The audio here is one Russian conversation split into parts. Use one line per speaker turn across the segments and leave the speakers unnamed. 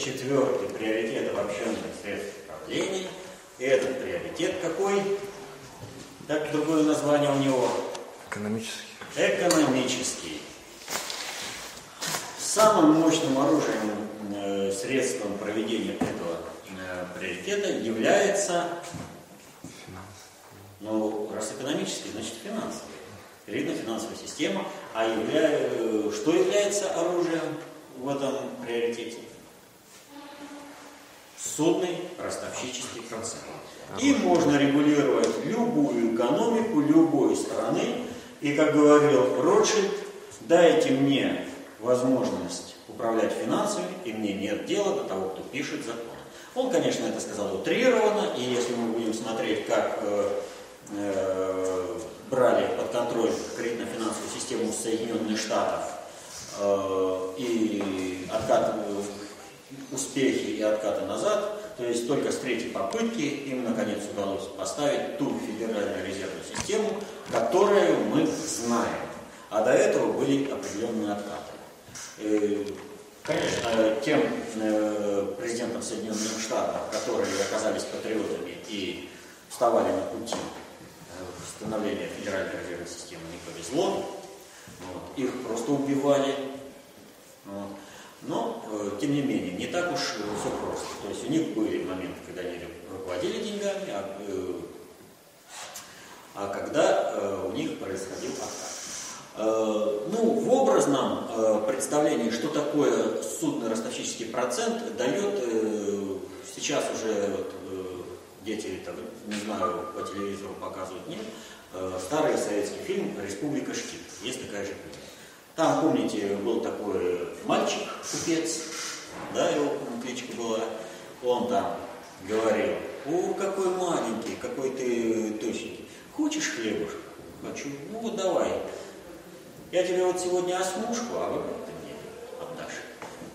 четвертый приоритет обобщенных средств управления. И этот приоритет какой? Так, другое название у него.
Экономический.
Экономический. Самым мощным оружием, э, средством проведения этого э, приоритета является, ну, раз экономический, значит финансовый. Кредитно-финансовая система. А явля... э, что является оружием в этом приоритете? Судный ростовщический процент. Им можно регулировать любую экономику любой страны. И, как говорил Ротшильд, дайте мне возможность управлять финансами, и мне нет дела до того, кто пишет закон. Он, конечно, это сказал утрированно, и если мы будем смотреть, как э, э, брали под контроль кредитно-финансовую систему Соединенных Штатов э, и откат, успехи и откаты назад, то есть только с третьей попытки им наконец удалось поставить ту федеральную резервную систему, которую мы знаем. А до этого были определенные откаты. Э, конечно, тем э, президентам Соединенных Штатов, которые оказались патриотами и вставали на пути э, становления Федеральной резервной системы, не повезло. Вот. Их просто убивали. Вот. Но, тем не менее, не так уж все просто. То есть у них были моменты, когда они руководили деньгами, а, а когда у них происходил откат. Э, ну, в образном э, представлении, что такое судный ростовщический процент, дает э, сейчас уже вот, дети, там, не знаю, по телевизору показывают, нет, старый советский фильм «Республика Штиль». Есть такая же книга. Там, помните, был такой мальчик, купец, да, его кличка была, он там говорил, о, какой маленький, какой ты точненький, хочешь хлебушка? Хочу, ну вот давай, я тебе вот сегодня осмушку, а вот ты мне отдашь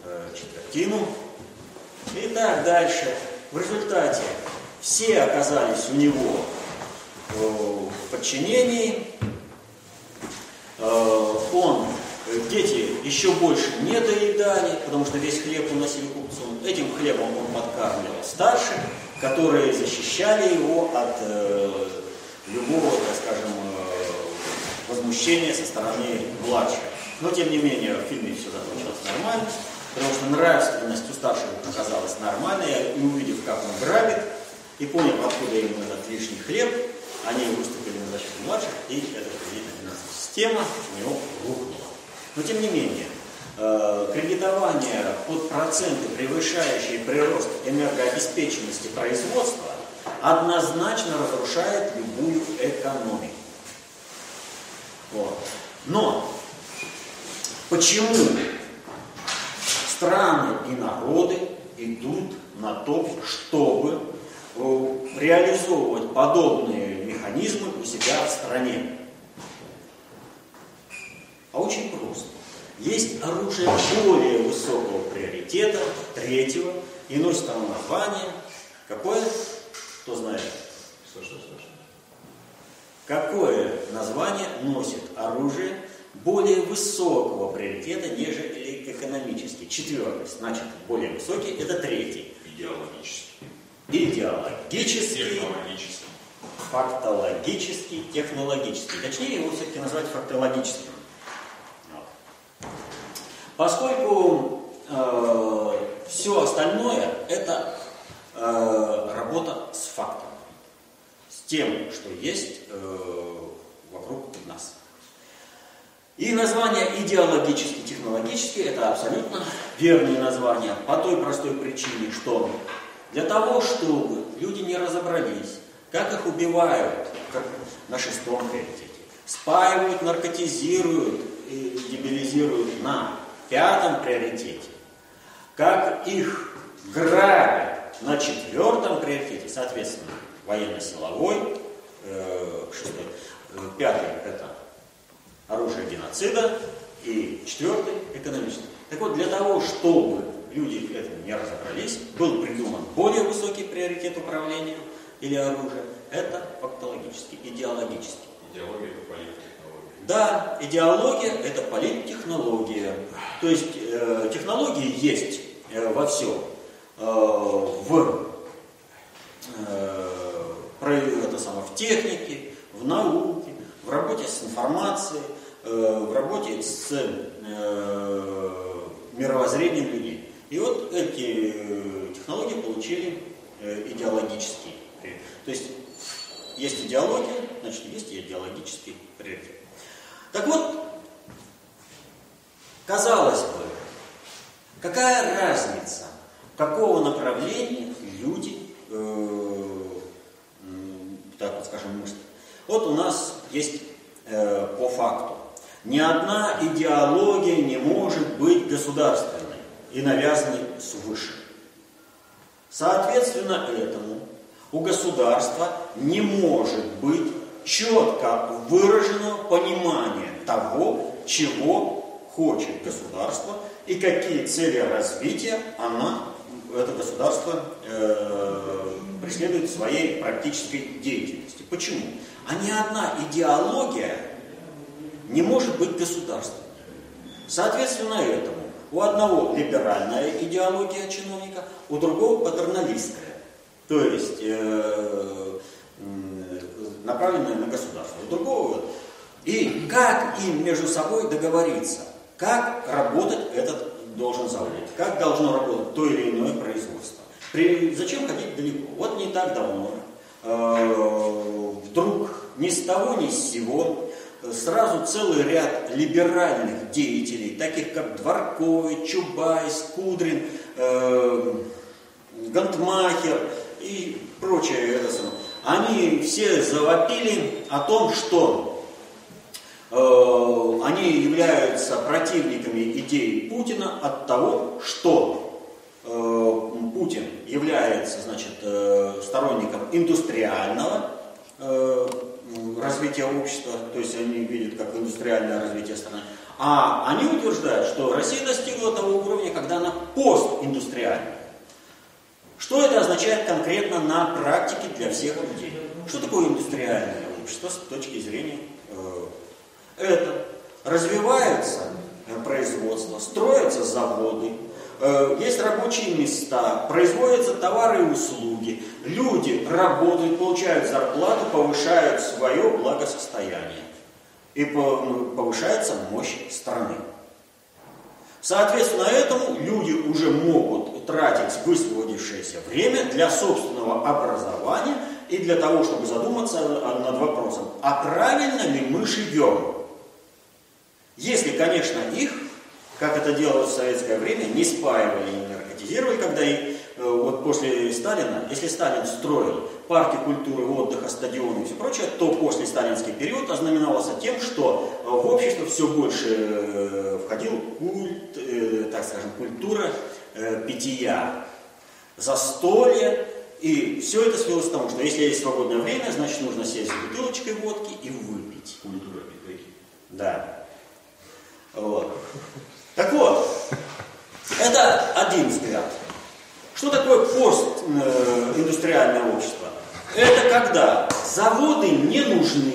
э, четвертину. И так дальше. В результате все оказались у него э, в подчинении. Э, он, дети еще больше не доедали, потому что весь хлеб уносили купцу. Этим хлебом он подкармливал старших, которые защищали его от э, любого, так скажем, возмущения со стороны младших. Но, тем не менее, в фильме все закончилось нормально, потому что нравственность у старших оказалась нормальной, и увидев, как он грабит, и поняв, откуда ему этот лишний хлеб, они выступили на защиту младших, и эта кредитно-финансовая система у него рухнула. Но, тем не менее, э, кредитование под проценты, превышающие прирост энергообеспеченности производства, однозначно разрушает любую экономику. Вот. Но почему страны и народы идут на то, чтобы э, реализовывать подобные механизмы у себя в стране? А очень просто. Есть оружие более высокого приоритета, третьего, и носит оно название. Какое? Кто знает? Что, что, что, что? Какое название носит оружие более высокого приоритета, нежели экономический? Четвертый, значит, более высокий, это третий.
Идеологический.
Идеологический.
Технологический.
Фактологический, технологический. Точнее, его все-таки назвать фактологическим. Поскольку э, все остальное это э, работа с фактом тем, что есть э, вокруг нас. И название идеологический, технологический – это абсолютно верные названия по той простой причине, что для того, чтобы люди не разобрались, как их убивают, как на шестом приоритете, спаивают, наркотизируют и дебилизируют на пятом приоритете, как их грабят на четвертом приоритете, соответственно, военно-силовой, э, шестой, э, пятый – это оружие геноцида, и четвертый – экономический. Так вот, для того, чтобы люди этому не разобрались, был придуман более высокий приоритет управления или оружия – это фактологический, идеологический.
Идеология – политтехнология.
Да, идеология – это политтехнология. То есть э, технологии есть э, во всем. Э, в, э, про, это самое, в технике, в науке, в работе с информацией, э, в работе с э, мировоззрением людей. И вот эти э, технологии получили э, идеологический То есть есть идеология, значит есть и идеологический приоритет. Так вот, казалось бы, какая разница, какого направления люди, э, так вот скажем, мыслят. Вот у нас есть э, по факту. Ни одна идеология не может быть государственной и навязанной свыше. Соответственно этому у государства не может быть четко выраженного понимания того, чего хочет государство и какие цели развития она, это государство, э, преследует в своей практической деятельности. Почему? А ни одна идеология не может быть государственной. Соответственно этому у одного либеральная идеология чиновника, у другого патерналистская. То есть э, направленная на государство. Другого и как им между собой договориться, как работать этот должен завод, как должно работать то или иное производство. При, зачем ходить далеко? Вот не так давно э, вдруг ни с того ни с сего сразу целый ряд либеральных деятелей, таких как Дворкович, Чубайс, Кудрин, э, Гантмахер и прочее, это самое, они все завопили о том, что э, они являются противниками идей Путина от того, что э, Путин является значит, э, сторонником индустриального э, развития общества, то есть они видят как индустриальное развитие страны. А они утверждают, что Россия достигла того уровня, когда она постиндустриальная. Что это означает конкретно на практике для всех людей? Что такое индустриальное общество с точки зрения э, это? Развивается э, производство, строятся заводы, э, есть рабочие места, производятся товары и услуги, люди работают, получают зарплату, повышают свое благосостояние и повышается мощь страны. Соответственно, этому люди уже могут тратить высвободившееся время для собственного образования и для того, чтобы задуматься над вопросом, а правильно ли мы живем? Если, конечно, их, как это делалось в советское время, не спаивали, не наркотизировали, когда их Э, вот после Сталина, если Сталин строил парки культуры, отдыха, стадионы и все прочее, то после сталинский период ознаменовался тем, что э, в общество все больше э, входил культ, так скажем, культура питья, застолья, и все это свелось к тому, что если есть свободное время, значит нужно сесть с бутылочкой водки и выпить.
Культура питья.
Да. Вот. Так вот, это один взгляд. Что такое постиндустриальное общество? Это когда заводы не нужны,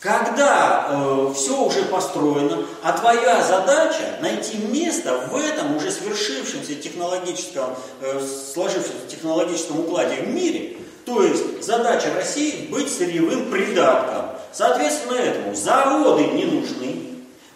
когда э, все уже построено, а твоя задача найти место в этом уже свершившемся технологическом, э, сложившемся технологическом укладе в мире. То есть задача России быть сырьевым придатком. Соответственно этому заводы не нужны,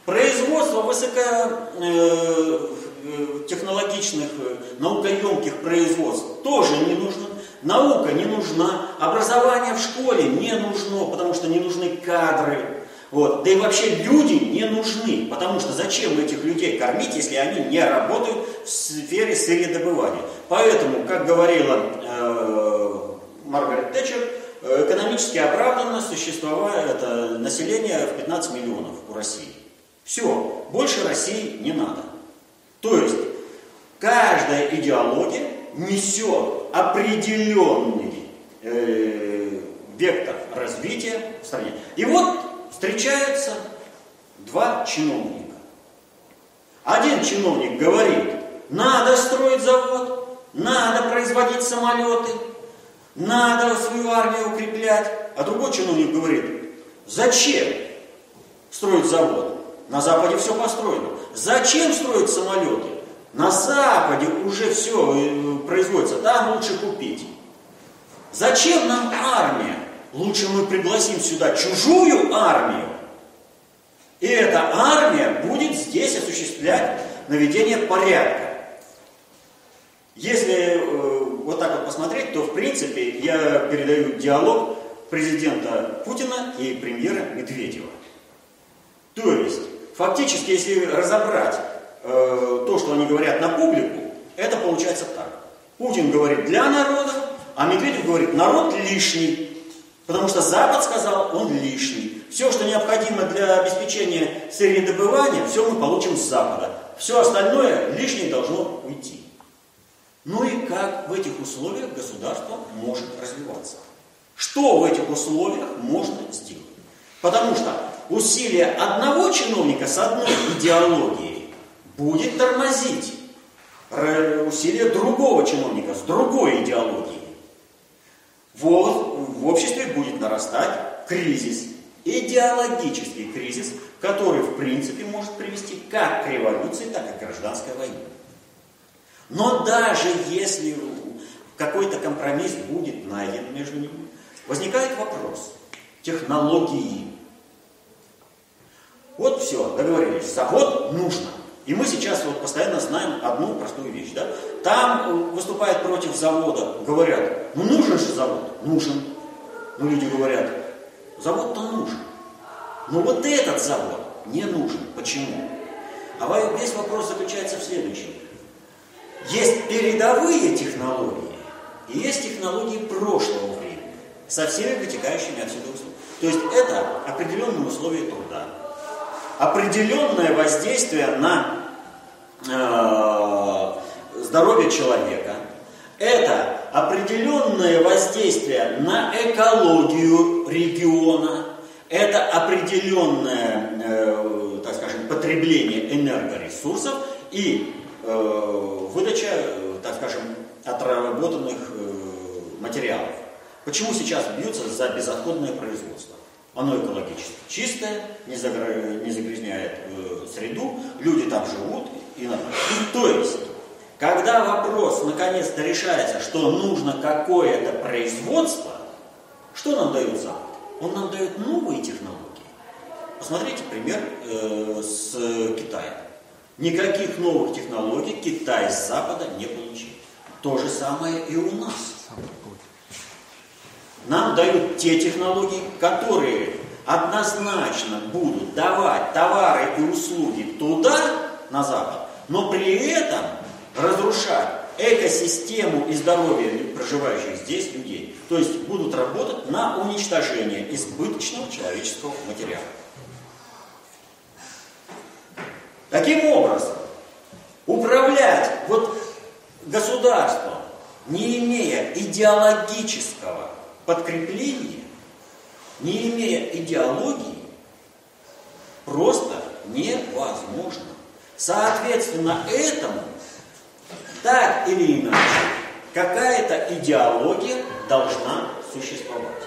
производство высоко э, Э, э, наукоемких производств тоже не нужно. Наука не нужна, образование в школе не нужно, потому что не нужны кадры. Вот. Да и вообще люди не нужны, потому что зачем этих людей кормить, если они не работают в сфере сырьедобывания. Поэтому, как говорила э, Маргарет Тэтчер, э, экономически оправданно существовало это население в 15 миллионов у России. Все, больше России не надо. То есть каждая идеология несет определенный э, вектор развития в стране. И вот встречаются два чиновника. Один чиновник говорит, надо строить завод, надо производить самолеты, надо свою армию укреплять. А другой чиновник говорит, зачем? строить завод. На Западе все построено. Зачем строить самолеты? На Западе уже все э, производится, там лучше купить. Зачем нам армия? Лучше мы пригласим сюда чужую армию, и эта армия будет здесь осуществлять наведение порядка. Если э, вот так вот посмотреть, то в принципе я передаю диалог президента Путина и премьера Медведева. То есть, фактически, если разобрать э, то, что они говорят на публику, это получается так. Путин говорит для народа, а Медведев говорит народ лишний. Потому что Запад сказал, он лишний. Все, что необходимо для обеспечения сырьедобывания, все мы получим с Запада. Все остальное лишнее должно уйти. Ну и как в этих условиях государство может развиваться? Что в этих условиях можно сделать? Потому что усилия одного чиновника с одной идеологией будет тормозить усилия другого чиновника с другой идеологией. Вот в обществе будет нарастать кризис, идеологический кризис, который в принципе может привести как к революции, так и к гражданской войне. Но даже если какой-то компромисс будет найден между ними, возникает вопрос технологии. Вот все, договорились, завод нужно. И мы сейчас вот постоянно знаем одну простую вещь. Да? Там выступают против завода, говорят, ну нужен же завод, нужен. Но люди говорят, завод-то нужен. Но вот этот завод не нужен. Почему? А весь вопрос заключается в следующем. Есть передовые технологии, и есть технологии прошлого времени, со всеми вытекающими отсюда условиями. То есть это определенные условия труда, определенное воздействие на э, здоровье человека, это определенное воздействие на экологию региона, это определенное, э, так скажем, потребление энергоресурсов и Э, выдача, э, так скажем, отработанных э, материалов. Почему сейчас бьются за безотходное производство? Оно экологически чистое, не, загрязняет среду, люди там живут. И... То есть, когда вопрос наконец-то решается, что нужно какое-то производство, что нам дает Запад? Он нам дает новые технологии. Посмотрите пример э, с Китаем. Никаких новых технологий Китай с Запада не получил. То же самое и у нас. Нам дают те технологии, которые однозначно будут давать товары и услуги туда, на Запад, но при этом разрушать экосистему и здоровье проживающих здесь людей. То есть будут работать на уничтожение избыточного человеческого материала. Таким образом, управлять вот государством, не имея идеологического подкрепления, не имея идеологии, просто невозможно. Соответственно, этому так или иначе какая-то идеология должна существовать.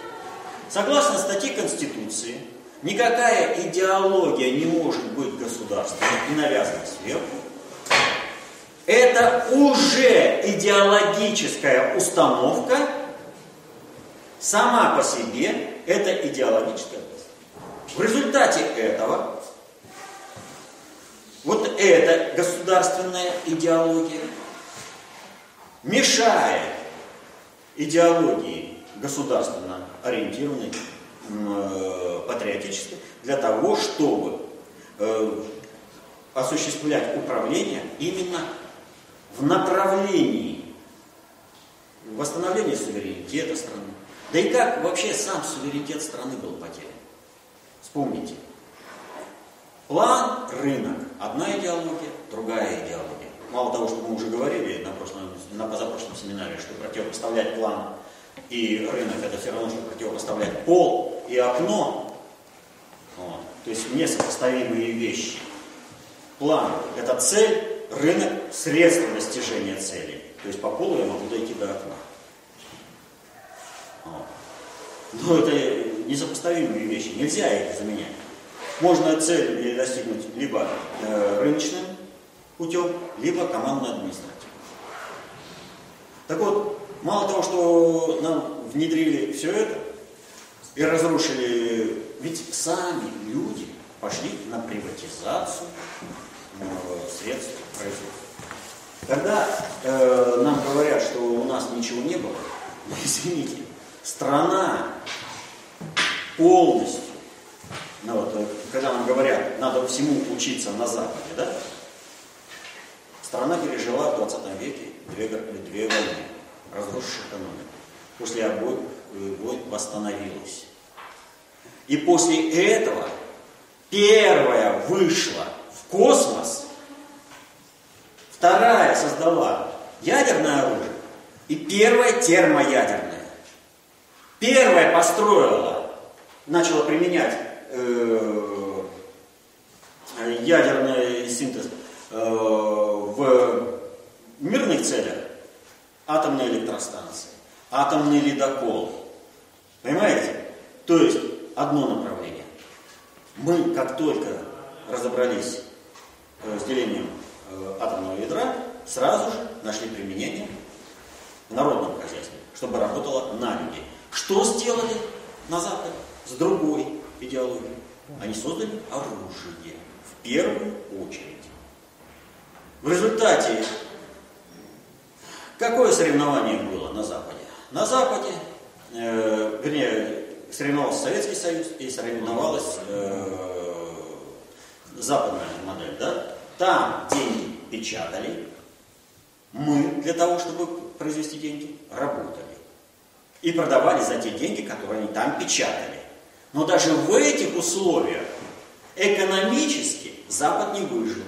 Согласно статье Конституции, Никакая идеология не может быть государственной и навязана сверху. Это уже идеологическая установка, сама по себе это идеологическая В результате этого вот эта государственная идеология мешает идеологии государственно ориентированной Э, патриотической, для того, чтобы э, осуществлять управление именно в направлении восстановления суверенитета страны. Да и как вообще сам суверенитет страны был потерян? Вспомните. План, рынок. Одна идеология, другая идеология. Мало того, что мы уже говорили на, прошлом, на позапрошлом семинаре, что противопоставлять план и рынок это все равно, что противопоставлять пол и окно. Вот. То есть несопоставимые вещи. План – это цель, рынок – средство достижения цели. То есть по полу я могу дойти до окна. Вот. Но это несопоставимые вещи, нельзя их заменять. можно цель достигнуть либо э, рыночным путем, либо командно-административным. Так вот, мало того, что нам внедрили все это и разрушили, ведь сами люди пошли на приватизацию э, средств производства. Когда э, нам говорят, что у нас ничего не было, извините, страна полностью, ну вот, э, когда нам говорят, надо всему учиться на Западе, да? Страна пережила в 20 веке две, две войны, разрушивших экономику. После обоих войн восстановилась. И после этого первая вышла в космос, вторая создала ядерное оружие и первая термоядерное. Первая построила, начала применять э, ядерный синтез э, в мирных целях атомные электростанции, атомный ледокол. Понимаете? То есть одно направление. Мы, как только разобрались э, с делением атомного ядра, сразу же нашли применение в народном хозяйстве, чтобы работало на людей. Что сделали на Западе с другой идеологией? Они создали оружие в первую очередь. В результате какое соревнование было на Западе? На Западе, э, вернее, соревновался Советский Союз и соревновалась э, западная модель, да? Там деньги печатали, мы для того, чтобы произвести деньги, работали. И продавали за те деньги, которые они там печатали. Но даже в этих условиях экономически Запад не выжил.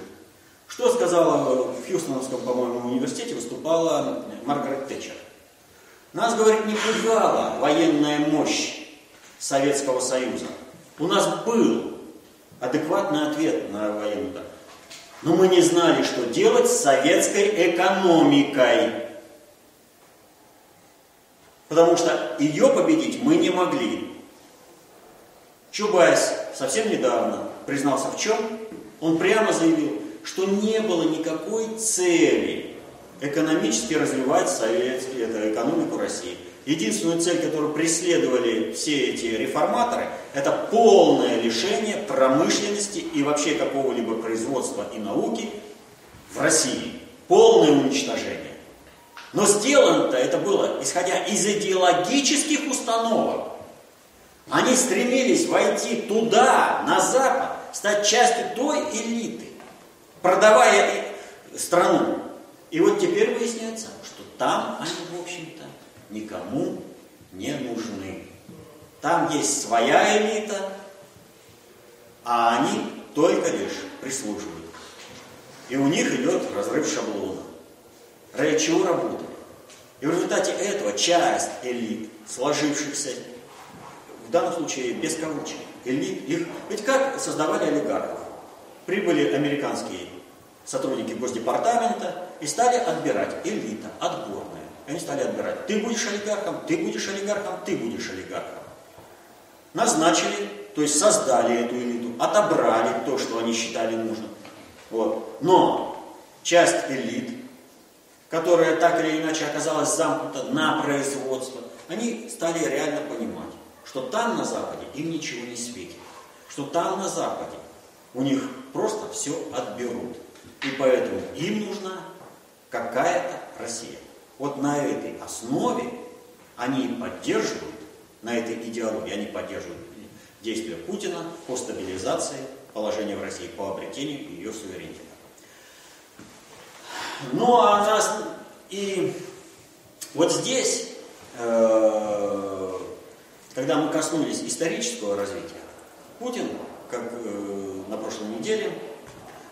Что сказала в Хьюстоновском, по-моему, университете, выступала Маргарет Тэтчер. Нас, говорит, не пугала военная мощь Советского Союза. У нас был адекватный ответ на военную. Но мы не знали, что делать с советской экономикой. Потому что ее победить мы не могли. Чубайс совсем недавно признался в чем? Он прямо заявил, что не было никакой цели экономически развивать советскую это, экономику России. Единственную цель, которую преследовали все эти реформаторы, это полное лишение промышленности и вообще какого-либо производства и науки в России. Полное уничтожение. Но сделано-то это было, исходя из идеологических установок. Они стремились войти туда, на Запад, стать частью той элиты, продавая страну. И вот теперь выясняется, что там они, в общем-то, никому не нужны. Там есть своя элита, а они только лишь прислуживают. И у них идет разрыв шаблона. Ради чего работают? И в результате этого часть элит, сложившихся, в данном случае без кавычек, элит, их, ведь как создавали олигархов? Прибыли американские сотрудники Госдепартамента и стали отбирать элита, отборная. Они стали отбирать. Ты будешь олигархом, ты будешь олигархом, ты будешь олигархом. Назначили, то есть создали эту элиту, отобрали то, что они считали нужным. Вот. Но часть элит, которая так или иначе оказалась замкнута на производство, они стали реально понимать, что там на Западе им ничего не светит, что там на Западе у них просто все отберут. И поэтому им нужна какая-то Россия. Вот на этой основе они поддерживают, на этой идеологии, они поддерживают действия Путина по стабилизации положения в России, по обретению ее суверенитета. Ну а нас и вот здесь, э, когда мы коснулись исторического развития, Путин, как э, на прошлой неделе,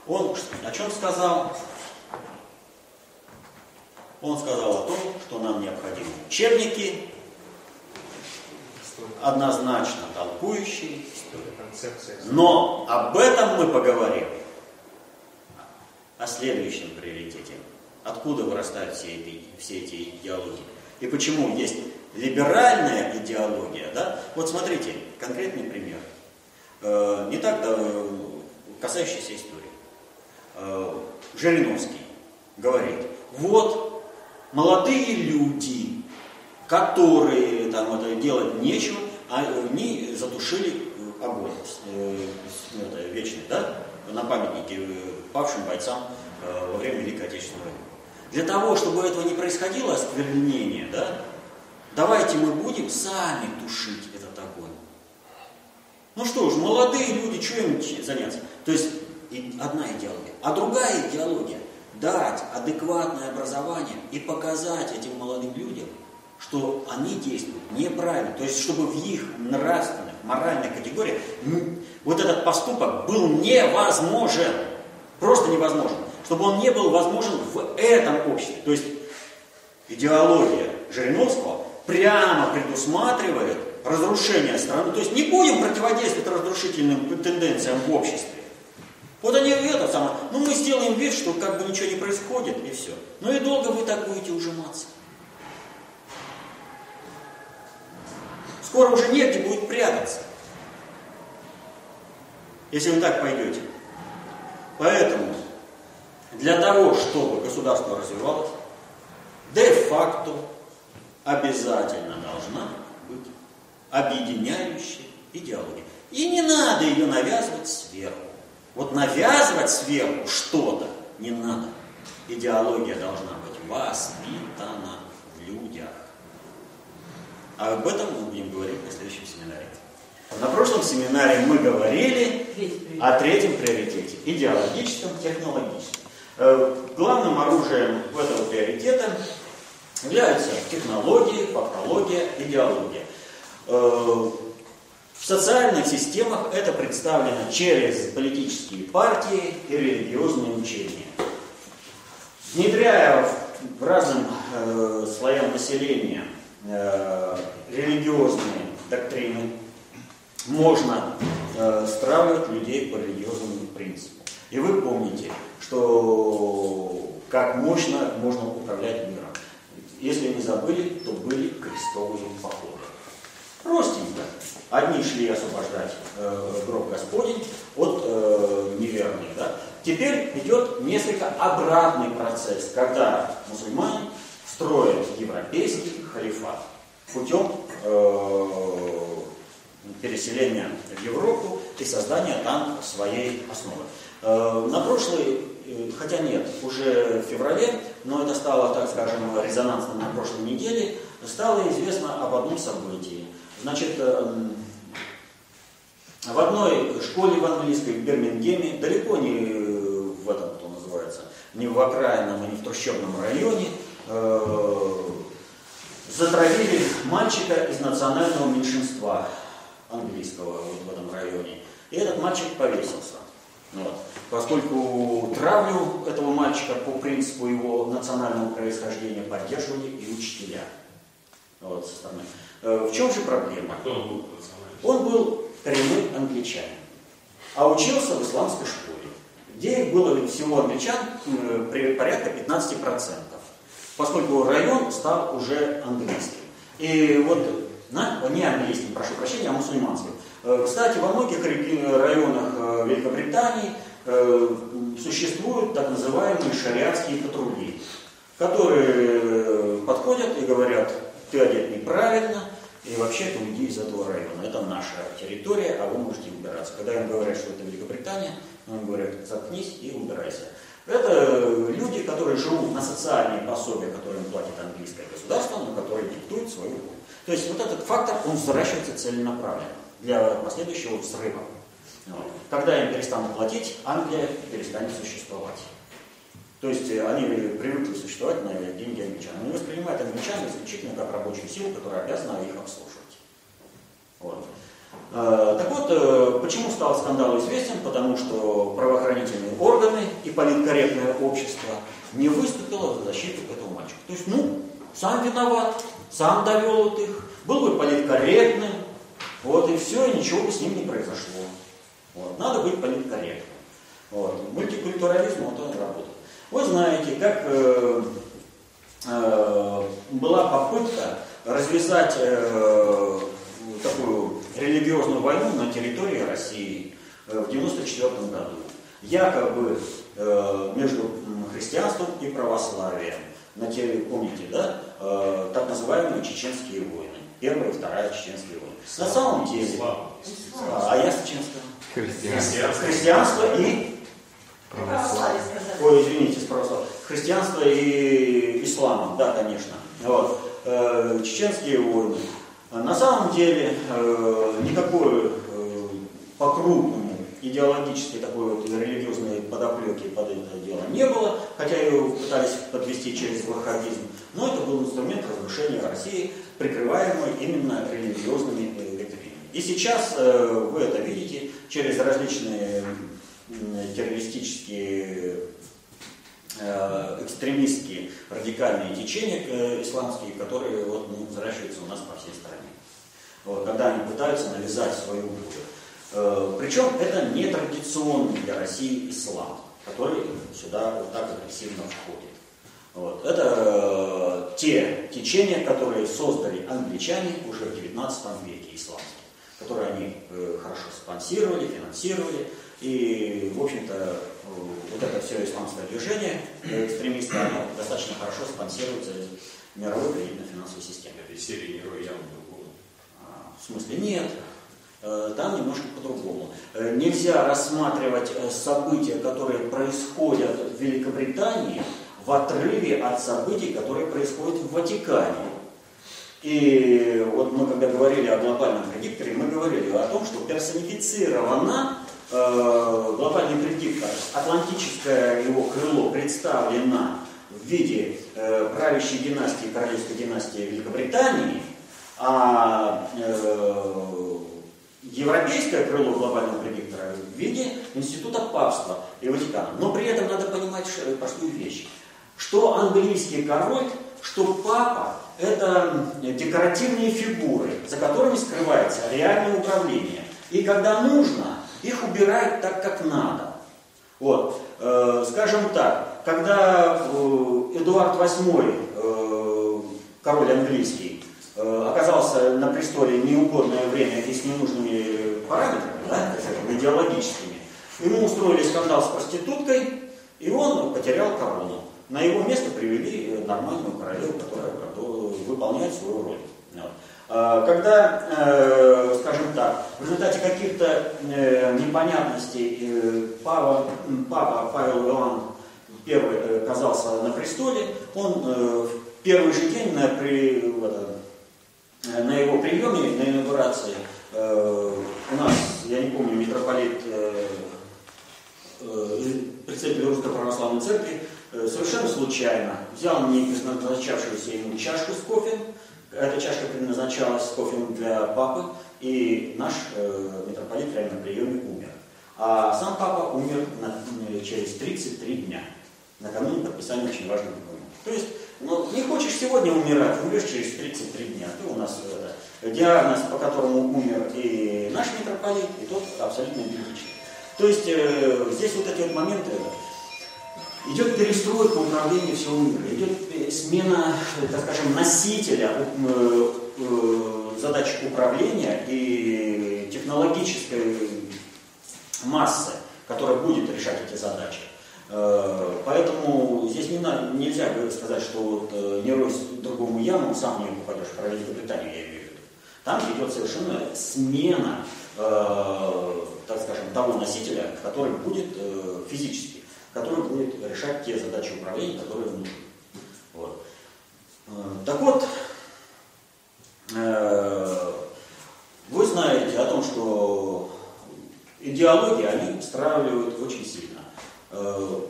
он о чем сказал? Он сказал о том, что нам необходимы учебники, однозначно толкующие. Но об этом мы поговорим. О следующем приоритете. Откуда вырастают все эти, все эти идеологии? И почему есть либеральная идеология, да? Вот смотрите, конкретный пример. э, не так э, касающаяся истории. Э, Жириновский говорит, вот молодые люди, которые там это делать нечего, они затушили огонь э, вечный, да, на памятнике э, павшим бойцам э, во время Великой Отечественной войны. Для того, чтобы этого не происходило, осквернение, да, давайте мы будем сами тушить этот огонь. Ну что ж, молодые люди, что им заняться? То есть одна идеология. А другая идеология – дать адекватное образование и показать этим молодым людям, что они действуют неправильно. То есть, чтобы в их нравственных, моральных категориях вот этот поступок был невозможен. Просто невозможен. Чтобы он не был возможен в этом обществе. То есть, идеология Жириновского прямо предусматривает разрушение страны. То есть не будем противодействовать разрушительным тенденциям в обществе. Вот они это самое, ну мы сделаем вид, что как бы ничего не происходит, и все. Ну и долго вы так будете ужиматься. Скоро уже негде будет прятаться, если вы так пойдете. Поэтому для того, чтобы государство развивалось, де-факто обязательно должна быть объединяющая идеология. И не надо ее навязывать сверху. Вот навязывать сверху что-то не надо. Идеология должна быть воспитана. А об этом мы будем говорить на следующем семинаре. На прошлом семинаре мы говорили о третьем приоритете – идеологическом, технологическом. Э, главным оружием этого приоритета являются технологии, фактология, идеология. Э, в социальных системах это представлено через политические партии и религиозные учения. Внедряя в разным э, слоям населения Э, религиозные доктрины, можно э, стравливать людей по религиозному принципу. И вы помните, что как мощно можно управлять миром. Если не забыли, то были крестовые походы. Простенько. Одни шли освобождать э, гроб Господень от э, неверных. Да? Теперь идет несколько обратный процесс, когда мусульмане строят европейский халифат путем э, переселения в Европу и создания там своей основы. Э, на прошлый, э, хотя нет, уже в феврале, но это стало, так скажем, резонансным на прошлой неделе, стало известно об одном событии. Значит, в одной школе в английской, в Бирмингеме, далеко не в этом, кто называется, не в окраинном и не в трущобном районе, затравили мальчика из национального меньшинства английского вот в этом районе. И этот мальчик повесился. Вот. Поскольку травлю этого мальчика по принципу его национального происхождения поддерживали и учителя. Вот, со стороны. Э, в чем же проблема?
Он был
Он был коренной англичанин, а учился в исламской школе, где их было всего англичан э, порядка 15% поскольку район стал уже английским. И вот, на, не английским, прошу прощения, а мусульманским. Э, кстати, во многих районах э, Великобритании э, существуют так называемые шариатские патрули, которые подходят и говорят, ты одет неправильно, и вообще ты уйди из этого района. Это наша территория, а вы можете убираться. Когда им говорят, что это Великобритания, им говорят, заткнись и убирайся. Это люди, которые живут на социальные пособия, которые им платит английское государство, но которые диктуют свою волю. То есть вот этот фактор, он взращивается целенаправленно для последующего взрыва. Вот. Когда им перестанут платить, Англия перестанет существовать. То есть э, они привыкли существовать на деньги англичан. Они воспринимают англичан исключительно как рабочую силу, которая обязана их обслуживать. Вот. Э, так вот, э, почему стал скандал известен? Потому что правоохранительные органы и политкорректное общество не выступило за защиту этого мальчика. То есть, ну, сам виноват, сам довел вот их, был бы политкорректным, вот, и все, и ничего бы с ним не произошло. Вот, надо быть политкорректным. Вот. Мультикультурализм, вот он работает. Вы знаете, как э, э, была попытка развязать э, такую религиозную войну на территории России в 1994 году. Якобы между христианством и православием. На теле, помните, да, так называемые чеченские войны. Первая и вторая чеченские войны. На самом деле,
Ислам.
а я сейчас сказал?
Христианство.
Христианство и
Православие.
Ой, извините, спросил. Христианство и ислам, да, конечно. Вот. Э, чеченские войны. На самом деле э, никакой э, по-крупному идеологической такой вот религиозной подоплеки под это дело не было, хотя ее пытались подвести через ваххабизм, но это был инструмент разрушения России, прикрываемый именно религиозными ветвями. И сейчас э, вы это видите через различные террористические экстремистские радикальные течения исламские, которые вот, ну, взращиваются у нас по всей стране. Когда они пытаются навязать свою волю. Э, Причем это не традиционный для России ислам, который сюда вот так агрессивно входит. Вот. Это э, те течения, которые создали англичане уже в 19 веке исламские, которые они э, хорошо спонсировали, финансировали. И, в общем-то, вот это все исламское движение экстремистское, достаточно хорошо спонсируется мировой кредитно-финансовой системой.
Этой серии явно другого.
В смысле нет. Э, Там немножко по-другому. Э, Нельзя рассматривать э, события, которые происходят в Великобритании, в отрыве от событий, которые происходят в Ватикане. И вот мы когда говорили о глобальном предикторе, мы говорили о том, что персонифицировано э, глобальный предиктор, атлантическое его крыло представлено в виде э, правящей династии, королевской династии Великобритании, а э, европейское крыло глобального предиктора в виде института папства и Ватикана. Но при этом надо понимать ш- простую вещь, что английский король, что папа – это декоративные фигуры, за которыми скрывается реальное управление. И когда нужно, их убирать так, как надо. Вот, э, скажем так, когда э, Эдуард VIII, э, король английский, э, оказался на престоле неугодное время и с ненужными параметрами, да, скажем, идеологическими, ему устроили скандал с проституткой, и он потерял корону. На его место привели э, нормальную королеву, которая э, выполняет свою роль. А, Когда, э, скажем так, в результате каких-то э, непонятностей э, папа, Павел Иоанн э, оказался на престоле, он э, в первый же день на, при, э, на его приеме, на инаугурации, э, у нас, я не помню, митрополит, э, э, представитель Русской Православной Церкви, э, совершенно случайно взял не предназначавшуюся ему чашку с кофе, эта чашка предназначалась с кофе для папы, и наш э, митрополит прямо на приеме умер. А сам папа умер на- э, через 33 дня, накануне подписания очень важного документа. То есть, сегодня умирать, умрешь через 33 дня. Ты у нас это, диагноз, по которому умер и наш митрополит, и тот абсолютно идентичный. То есть, э, здесь вот эти вот моменты, идет перестройка управления всего мира, идет э, смена, э, так скажем, носителя э, э, задач управления и технологической массы, которая будет решать эти задачи. Э, Поэтому здесь не надо, нельзя сказать, что вот э, не рой другому яму, сам не попадешь, про Великобританию я имею в виду. Там идет совершенно смена, э, так скажем, того носителя, который будет физически, который будет решать те задачи управления, которые нужны. Вот. Так вот, вы знаете о том, что идеологии они стравливают очень сильно. Э,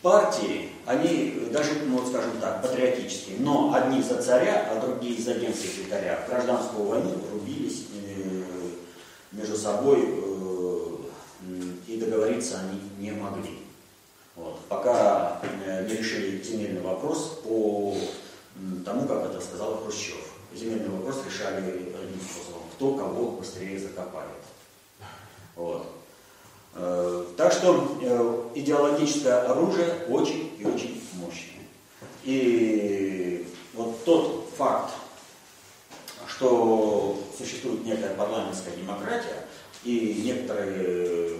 Партии, они даже, ну, скажем так, патриотические, но одни за царя, а другие за генсекретаря. В гражданскую войну рубились э, между собой э, и договориться они не могли. Вот. Пока не решили земельный вопрос по тому, как это сказал Хрущев. Земельный вопрос решали одним способом. Кто кого быстрее закопает. Вот. Э, Так что э, идеологическое оружие очень и очень мощное. И вот тот факт, что существует некая парламентская демократия, и некоторые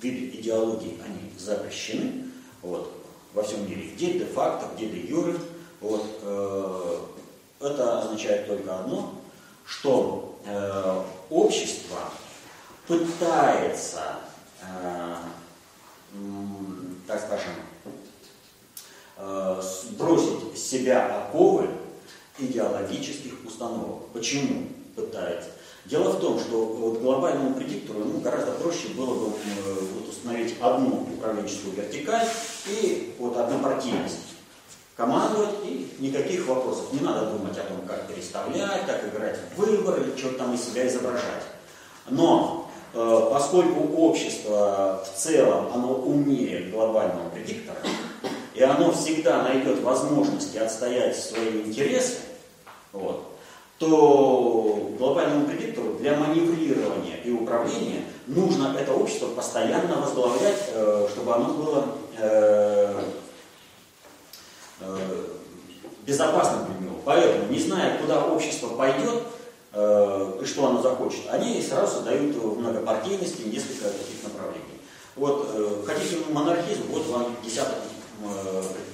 виды идеологии, они запрещены вот, во всем мире, где де-факто, где де-юре. Вот, э, это означает только одно, что э, общество пытается, э, так скажем, э, сбросить с себя оковы идеологических установок. Почему пытается? Дело в том, что вот глобальному предиктору ну, гораздо проще было бы э, вот, установить одну управленческую вертикаль и вот однопартийность. Командовать и никаких вопросов. Не надо думать о том, как переставлять, как играть в выборы, что-то там из себя изображать. Но э, поскольку общество в целом, оно умнее глобального предиктора, и оно всегда найдет возможности отстоять свои интересы, вот, то глобальному предиктору для маневрирования и управления нужно это общество постоянно возглавлять, э, чтобы оно было э, э, безопасным для него. Поэтому, не зная, куда общество пойдет и что оно захочет, они сразу создают в многопартийности несколько таких направлений. Вот, хотите монархизм, вот вам десяток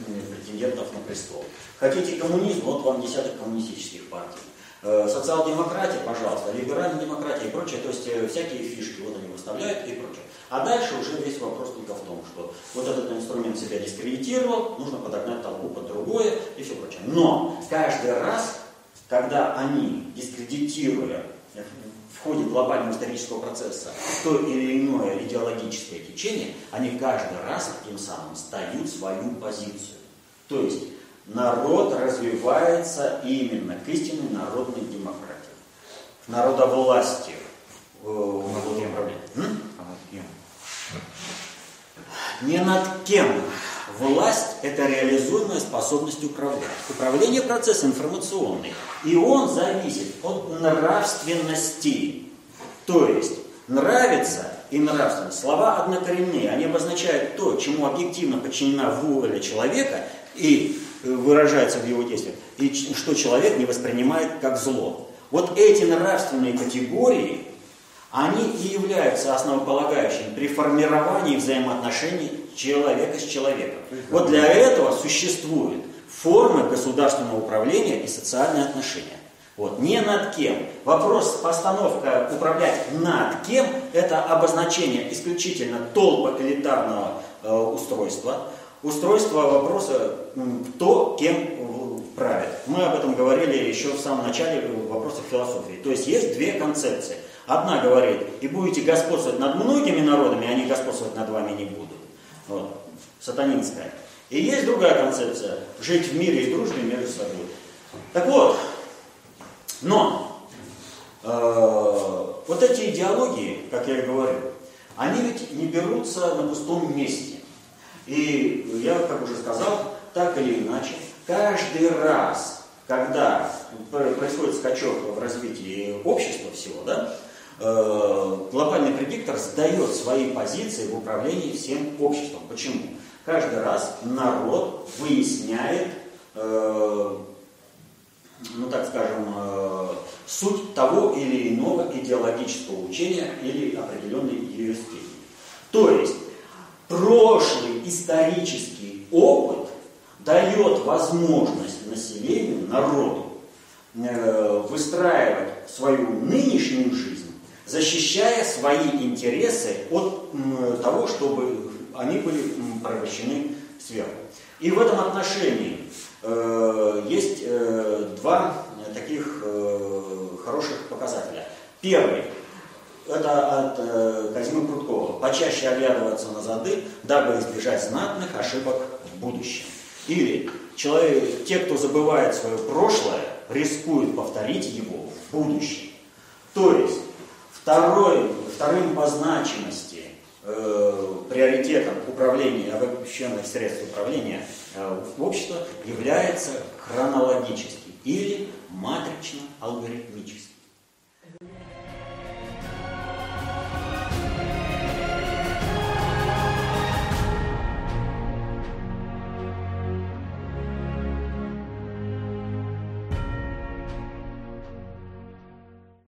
претендентов на престол. Хотите коммунизм, вот вам десяток коммунистических партий. Э, социал-демократия, пожалуйста, либеральная демократия и прочее, то есть э, всякие фишки вот они выставляют и прочее. А дальше уже весь вопрос только в том, что вот этот инструмент себя дискредитировал, нужно подогнать толпу под другое и все прочее. Но каждый раз, когда они, дискредитируя в ходе глобального исторического процесса то или иное идеологическое течение, они каждый раз тем самым стают свою позицию. То есть народ развивается именно к истинной народной демократии, к народовластию в управлении. Не над кем. Власть – это реализуемая способность управлять. Управление – процесс информационный. И он зависит от нравственности. То есть, нравится и нравственность. Слова однокоренные. Они обозначают то, чему объективно подчинена воля человека, и выражается в его действиях, и что человек не воспринимает как зло. Вот эти нравственные категории, они и являются основополагающими при формировании взаимоотношений человека с человеком. Вот для этого существуют формы государственного управления и социальные отношения. Вот, не над кем. Вопрос, постановка управлять над кем, это обозначение исключительно толпа элитарного э, устройства, устройство вопроса, кто кем правит. Мы об этом говорили еще в самом начале вопросов философии. То есть есть две концепции. Одна говорит, и будете господствовать над многими народами, они господствовать над вами не будут. Вот. Сатанинская. И есть другая концепция, жить в мире и дружбе между собой. Так вот, но э, вот эти идеологии, как я и говорю, они ведь не берутся на пустом месте. И я, как уже сказал, так или иначе, каждый раз, когда происходит скачок в развитии общества всего, да, глобальный предиктор сдает свои позиции в управлении всем обществом. Почему? Каждый раз народ выясняет, э, ну так скажем, э, суть того или иного идеологического учения или определенной юрисдикции. То есть прошлый исторический опыт дает возможность населению, народу, э, выстраивать свою нынешнюю жизнь, защищая свои интересы от того, чтобы они были превращены сверху. И в этом отношении э, есть э, два таких хороших показателя. Первый это от э, Казимы Прудкова. Почаще оглядываться на зады, дабы избежать знатных ошибок в будущем. Или человек, те, кто забывает свое прошлое, рискуют повторить его в будущем. То есть второй, вторым по значимости э, приоритетом управления, обобщенных средств управления э, в общество является хронологический или матрично-алгоритмический.